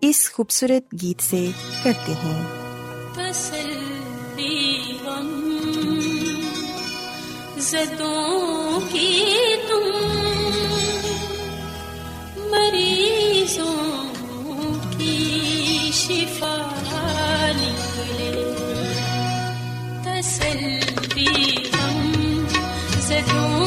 اس خوبصورت گیت سے کرتے ہیں۔ زدوں کی تم مریضوں کی شفا نکلے۔ تسلی ہم زدوں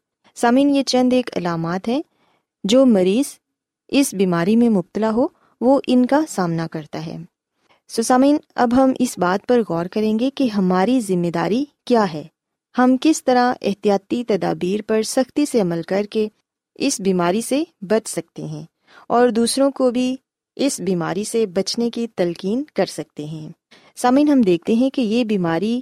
سامعین، یہ چند ایک علامات ہیں جو مریض اس بیماری میں مبتلا ہو، وہ ان کا سامنا کرتا ہے۔ سو سامعین، اب ہم اس بات پر غور کریں گے کہ ہماری ذمہ داری کیا ہے۔ ہم کس طرح احتیاطی تدابیر پر سختی سے عمل کر کے اس بیماری سے بچ سکتے ہیں اور دوسروں کو بھی اس بیماری سے بچنے کی تلقین کر سکتے ہیں۔ سامعین، ہم دیکھتے ہیں کہ یہ بیماری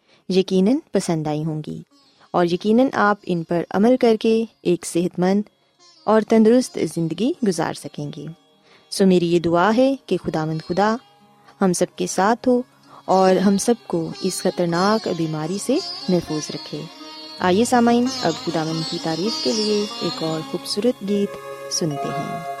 یقیناً پسند آئی ہوں گی اور یقیناً آپ ان پر عمل کر کے ایک صحت مند اور تندرست زندگی گزار سکیں گے سو میری یہ دعا ہے کہ خدا مند خدا ہم سب کے ساتھ ہو اور ہم سب کو اس خطرناک بیماری سے محفوظ رکھے۔ آئیے سامعین، اب خدا مند کی تعریف کے لیے ایک اور خوبصورت گیت سنتے ہیں۔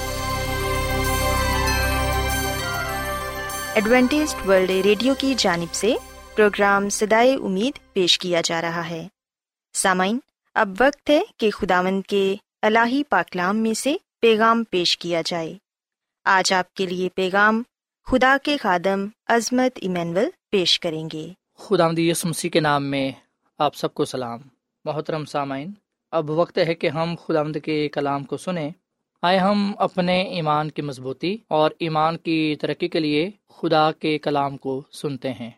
Adventist World Radio کی جانب سے پروگرام سدائے امید پیش کیا جا رہا ہے۔ سامعین، اب وقت ہے کہ خداوند کے الہی پاکلام میں سے پیغام پیش کیا جائے۔ آج آپ کے لیے پیغام خدا کے خادم عظمت ایمینول پیش کریں گے۔ خدا مسیح کے نام میں آپ سب کو سلام۔ محترم سامعین، اب وقت ہے کہ ہم خدا کے کلام کو سنیں۔ آئے ہم اپنے ایمان کی مضبوطی اور ایمان کی ترقی کے لیے خدا کے کلام کو سنتے ہیں۔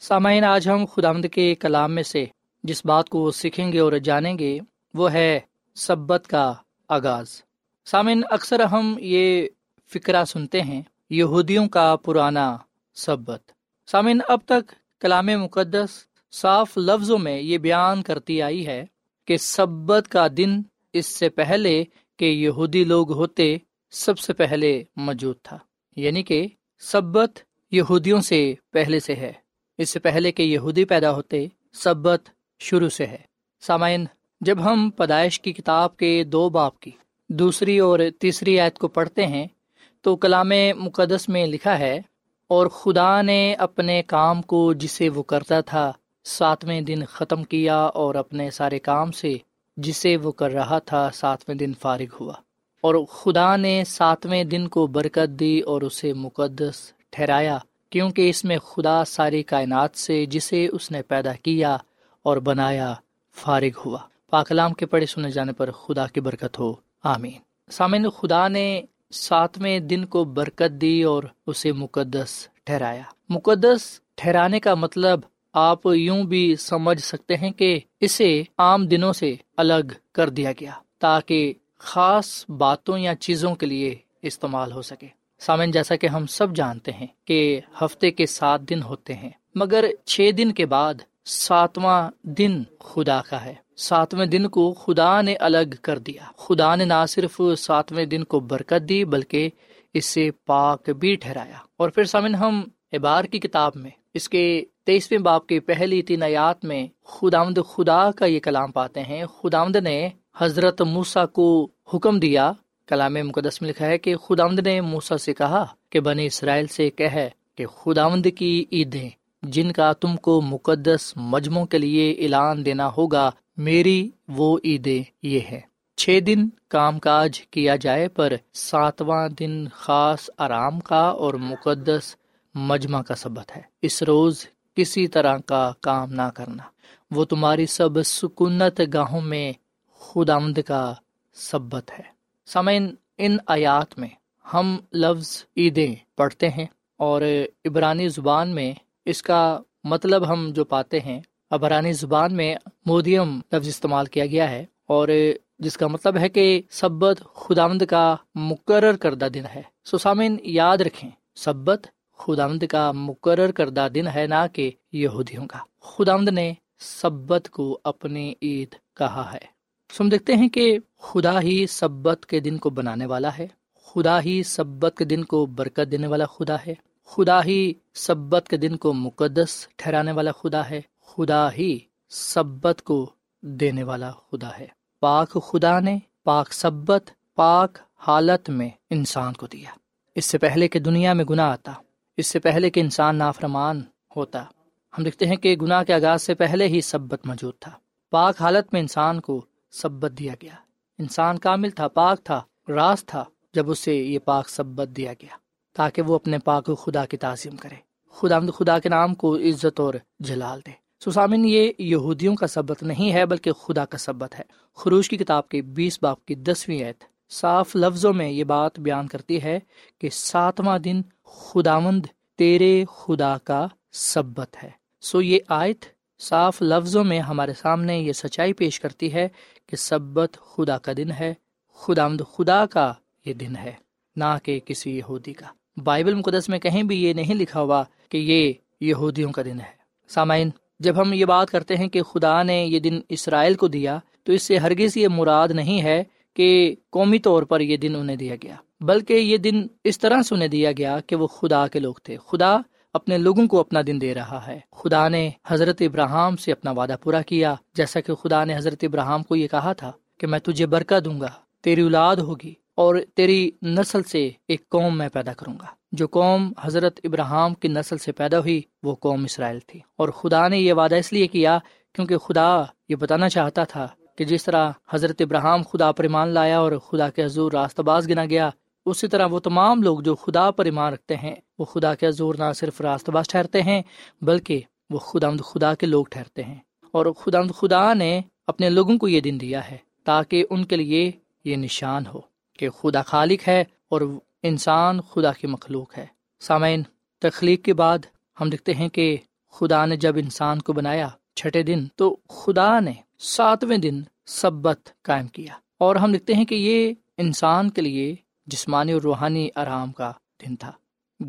سامعین، آج ہم خدا کے کلام میں سے جس بات کو سیکھیں گے اور جانیں گے، وہ ہے سبت کا آغاز۔ سامعین، اکثر ہم یہ فکرہ سنتے ہیں، یہودیوں کا پرانا سبت۔ سامعین، اب تک کلام مقدس صاف لفظوں میں یہ بیان کرتی آئی ہے کہ سبت کا دن اس سے پہلے کہ یہودی لوگ ہوتے سب سے پہلے موجود تھا یعنی کہ سبت یہودیوں سے پہلے سے ہے۔ اس سے پہلے کہ یہودی پیدا ہوتے سبت شروع سے ہے۔ سامعین، جب ہم پیدائش کی کتاب کے دو باپ کی دوسری اور تیسری آیت کو پڑھتے ہیں، تو کلام مقدس میں لکھا ہے، اور خدا نے اپنے کام کو جسے وہ کرتا تھا، ساتویں دن ختم کیا اور اپنے سارے کام سے جسے وہ کر رہا تھا ساتویں دن فارغ ہوا اور خدا نے ساتویں دن کو برکت دی اور اسے مقدس ٹھہرایا، کیونکہ اس میں خدا ساری کائنات سے جسے اس نے پیدا کیا اور بنایا فارغ ہوا۔ پاکلام کے پڑھے سنے جانے پر خدا کی برکت ہو۔ آمین۔ سامعین، خدا نے ساتویں دن کو برکت دی اور اسے مقدس ٹھہرایا۔ مقدس ٹھہرانے کا مطلب آپ یوں بھی سمجھ سکتے ہیں کہ اسے عام دنوں سے الگ کر دیا گیا تاکہ خاص باتوں یا چیزوں کے لیے استعمال ہو سکے۔ سامن جیسا کہ ہم سب جانتے ہیں کہ ہفتے کے سات دن ہوتے ہیں، مگر چھ دن کے بعد ساتواں دن خدا کا ہے۔ ساتویں دن کو خدا نے الگ کر دیا۔ خدا نے نہ صرف ساتویں دن کو برکت دی، بلکہ اسے پاک بھی ٹھہرایا۔ اور پھر سامن ہم ابار کی کتاب میں اس کے تیسویں باپ کی پہلی تین آیات میں خدامد خدا کا یہ کلام پاتے ہیں۔ خدامد نے حضرت موسا کو حکم دیا۔ کلام مقدس میں لکھا ہے کہ خدامد نے موسا سے کہا کہ بنی اسرائیل سے کہ خداوند کی عیدیں جن کا تم کو مقدس مجموع کے لیے اعلان دینا ہوگا، میری وہ عیدیں یہ ہے چھ دن کام کاج کیا جائے پر ساتواں دن خاص آرام کا اور مقدس مجمع کا سبق ہے۔ اس روز کسی طرح کا کام نہ کرنا۔ وہ تمہاری سب سکونت گاہوں میں خود آمد کا سبت ہے۔ سمعن ان آیات میں ہم لفظ عیدیں پڑھتے ہیں اور عبرانی زبان میں اس کا مطلب ہم جو پاتے ہیں ابرانی زبان میں مودیم لفظ استعمال کیا گیا ہے اور جس کا مطلب ہے کہ سبت خدامد کا مقرر کردہ دن ہے۔ سسامن یاد رکھیں، سبت خدامد کا مقرر کردہ دن ہے نہ کہ یہودیوں کا۔ خدامد نے سبت کو اپنی عید کہا ہے۔ سم دیکھتے ہیں کہ خدا ہی سبت کے دن کو بنانے والا ہے۔ خدا ہی سبت کے دن کو برکت دینے والا خدا ہے۔ خدا ہی سبت کے دن کو مقدس ٹھہرانے والا خدا ہے۔ خدا ہی سبت کو دینے والا خدا ہے۔ پاک خدا نے پاک سبت، پاک حالت میں انسان کو دیا۔ اس سے پہلے کہ دنیا میں گناہ آتا اس سے پہلے کہ انسان نافرمان ہوتا۔ ہم دیکھتے ہیں کہ گناہ کے آغاز سے پہلے ہی سبت موجود تھا۔ پاک حالت میں انسان کو سبت دیا گیا۔ انسان کامل تھا، پاک تھا، راز تھا جب اسے یہ پاک سبت دیا گیا، تاکہ وہ اپنے پاک خدا کی تعظیم کرے۔ خدا خدا کے نام کو عزت اور جلال دے۔ سسامن یہ یہودیوں کا سبت نہیں ہے، بلکہ خدا کا سبت ہے۔ خروش کی کتاب کے بیس باپ کی دسویں عید صاف لفظوں میں یہ بات بیان کرتی ہے کہ ساتواں دن خداوند تیرے خدا کا سبت ہے۔ سو یہ آیت صاف لفظوں میں ہمارے سامنے یہ سچائی پیش کرتی ہے کہ سبت خدا کا دن ہے خدا خدا کا یہ دن ہے، نہ کہ کسی یہودی کا۔ بائبل مقدس میں کہیں بھی یہ نہیں لکھا ہوا کہ یہ یہودیوں کا دن ہے۔ سامعین، جب ہم یہ بات کرتے ہیں کہ خدا نے یہ دن اسرائیل کو دیا تو اس سے ہرگز یہ مراد نہیں ہے کہ قومی طور پر یہ دن انہیں دیا گیا، بلکہ یہ دن اس طرح سے انہیں دیا گیا کہ وہ خدا کے لوگ تھے۔ خدا اپنے لوگوں کو اپنا دن دے رہا ہے۔ خدا نے حضرت ابراہم سے اپنا وعدہ پورا کیا۔ جیسا کہ خدا نے حضرت ابراہم کو یہ کہا تھا کہ میں تجھے برکت دوں گا، تیری اولاد ہوگی اور تیری نسل سے ایک قوم میں پیدا کروں گا۔ جو قوم حضرت ابراہم کی نسل سے پیدا ہوئی، وہ قوم اسرائیل تھی۔ اور خدا نے یہ وعدہ اس لیے کیا کیونکہ خدا یہ بتانا چاہتا تھا کہ جس طرح حضرت ابراہم خدا پر ایمان لایا اور خدا کے حضور راست باز گنا گیا، اسی طرح وہ تمام لوگ جو خدا پر ایمان رکھتے ہیں، وہ خدا کے حضور نہ صرف راست باز ٹھہرتے ہیں، بلکہ وہ خدا خدا کے لوگ ٹھہرتے ہیں۔ اور خدا خدا نے اپنے لوگوں کو یہ دن دیا ہے تاکہ ان کے لیے یہ نشان ہو کہ خدا خالق ہے اور انسان خدا کی مخلوق ہے۔ سامعین، تخلیق کے بعد ہم دیکھتے ہیں کہ خدا نے جب انسان کو بنایا چھٹے دن، تو خدا نے ساتویں دن سبت قائم کیا۔ اور ہم دیکھتے ہیں کہ یہ انسان کے لیے جسمانی اور روحانی آرام کا دن تھا۔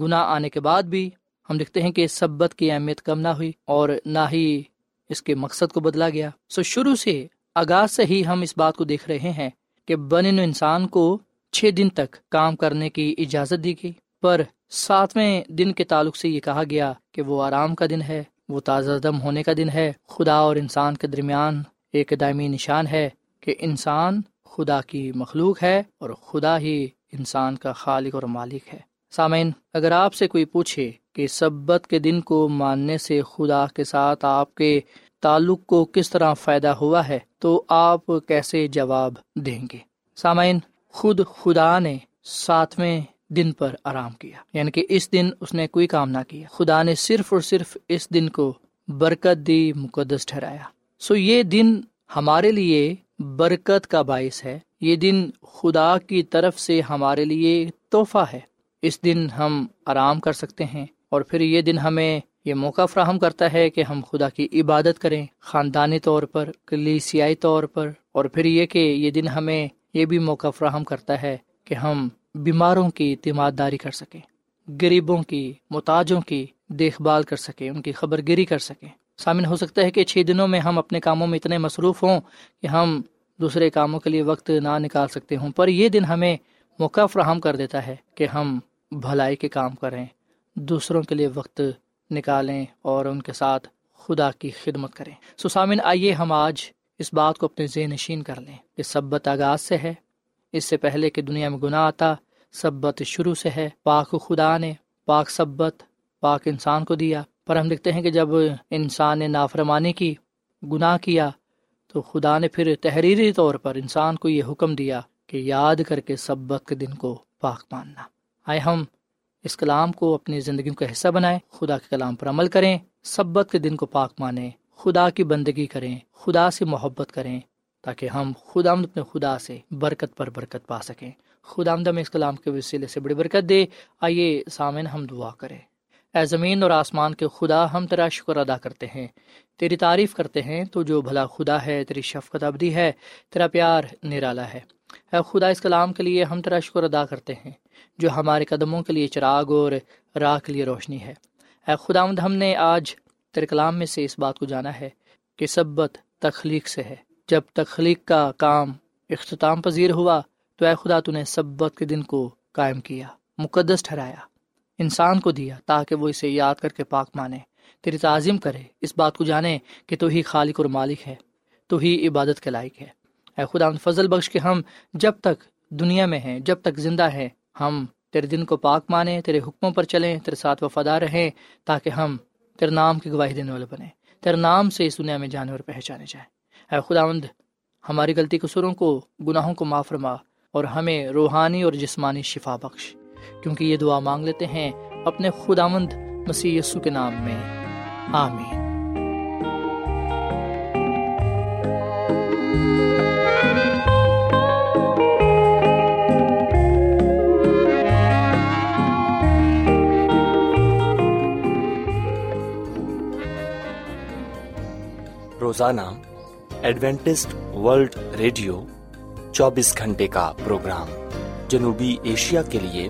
گناہ آنے کے بعد بھی ہم دیکھتے ہیں کہ سبت کی اہمیت کم نہ ہوئی اور نہ ہی اس کے مقصد کو بدلا گیا۔ سو شروع سے آغاز سے ہی ہم اس بات کو دیکھ رہے ہیں کہ بن انسان کو چھ دن تک کام کرنے کی اجازت دی گئی۔ پر ساتویں دن کے تعلق سے یہ کہا گیا کہ وہ آرام کا دن ہے، وہ تازہ دم ہونے کا دن ہے، خدا اور انسان کے درمیان ایک دائمی نشان ہے کہ انسان خدا کی مخلوق ہے اور خدا ہی انسان کا خالق اور مالک ہے۔ سامعین، اگر آپ سے کوئی پوچھے کہ سبت کے دن کو ماننے سے خدا کے ساتھ آپ کے تعلق کو کس طرح فائدہ ہوا ہے، تو آپ کیسے جواب دیں گے؟ سامعین، خود خدا نے ساتویں دن پر آرام کیا یعنی کہ اس دن اس نے کوئی کام نہ کیا۔ خدا نے صرف اور صرف اس دن کو برکت دی، مقدس ٹھہرایا۔ سو یہ دن ہمارے لیے برکت کا باعث ہے۔ یہ دن خدا کی طرف سے ہمارے لیے تحفہ ہے۔ اس دن ہم آرام کر سکتے ہیں اور پھر یہ دن ہمیں یہ موقع فراہم کرتا ہے کہ ہم خدا کی عبادت کریں، خاندانی طور پر، کلیسیائی طور پر۔ اور پھر یہ کہ یہ دن ہمیں یہ بھی موقع فراہم کرتا ہے کہ ہم بیماروں کی اعتماد داری کر سکیں، غریبوں کی، محتاجوں کی دیکھ بھال کر سکیں، ان کی خبر گیری کر سکیں۔ سامن ہو سکتا ہے کہ چھ دنوں میں ہم اپنے کاموں میں اتنے مصروف ہوں کہ ہم دوسرے کاموں کے لیے وقت نہ نکال سکتے ہوں۔ پر یہ دن ہمیں موقع فراہم کر دیتا ہے کہ ہم بھلائی کے کام کریں، دوسروں کے لیے وقت نکالیں اور ان کے ساتھ خدا کی خدمت کریں۔ سسامن آئیے ہم آج اس بات کو اپنے ذہن نشین کر لیں کہ سبت آغاز سے ہے۔ اس سے پہلے کہ دنیا میں گناہ آتا، سبت شروع سے ہے۔ پاک خدا نے پاک سبت پاک انسان کو دیا۔ پر ہم دیکھتے ہیں کہ جب انسان نے نافرمانی کی، گناہ کیا، تو خدا نے پھر تحریری طور پر انسان کو یہ حکم دیا کہ یاد کر کے سبت کے دن کو پاک ماننا۔ آئے ہم اس کلام کو اپنی زندگی کا حصہ بنائیں، خدا کے کلام پر عمل کریں سبت کے دن کو پاک مانیں، خدا کی بندگی کریں، خدا سے محبت کریں، تاکہ ہم خدا اپنے خدا سے برکت پر برکت پا سکیں۔ خدا آمد اس کلام کے وسیلے سے بڑی برکت دے۔ آئیے سامن ہم دعا کریں۔ اے زمین اور آسمان کے خدا ہم تیرا شکر ادا کرتے ہیں۔ تیری تعریف کرتے ہیں، تو جو بھلا خدا ہے، تیری شفقت ابدی ہے، تیرا پیار نرالا ہے۔ اے خدا، اس کلام کے لیے ہم تیرا شکر ادا کرتے ہیں، جو ہمارے قدموں کے لیے چراغ اور راہ کے لیے روشنی ہے۔ اے خدا ہم نے آج تیرے کلام میں سے اس بات کو جانا ہے کہ سبت تخلیق سے ہے۔ جب تخلیق کا کام اختتام پذیر ہوا، تو اے خدا، تو نے سبت کے دن کو قائم کیا، مقدس ٹھہرایا۔ انسان کو دیا تاکہ وہ اسے یاد کر کے پاک مانے۔ تیری تعظیم کرے، اس بات کو جانے کہ تو ہی خالق اور مالک ہے، تو ہی عبادت کے لائق ہے۔ اے خدا فضل بخش کے ہم جب تک دنیا میں ہیں، جب تک زندہ ہیں، ہم تیرے دن کو پاک مانیں تیرے حکموں پر چلیں، تیرے ساتھ وفادار رہیں، تاکہ ہم تیرے نام کی گواہی دینے والے بنیں۔ تیرے نام سے اس دنیا میں جانے اور پہچانے جائیں۔ اے خداوند، ہماری غلطی قصوروں کو، گناہوں کو معاف فرما اور ہمیں روحانی اور جسمانی شفا بخش۔ کیونکہ یہ دعا مانگ لیتے ہیں اپنے خداوند مسیح یسو کے نام میں۔ آمین۔ روزانہ ایڈوینٹسٹ ورلڈ ریڈیو چوبیس گھنٹے کا پروگرام جنوبی ایشیا کے لیے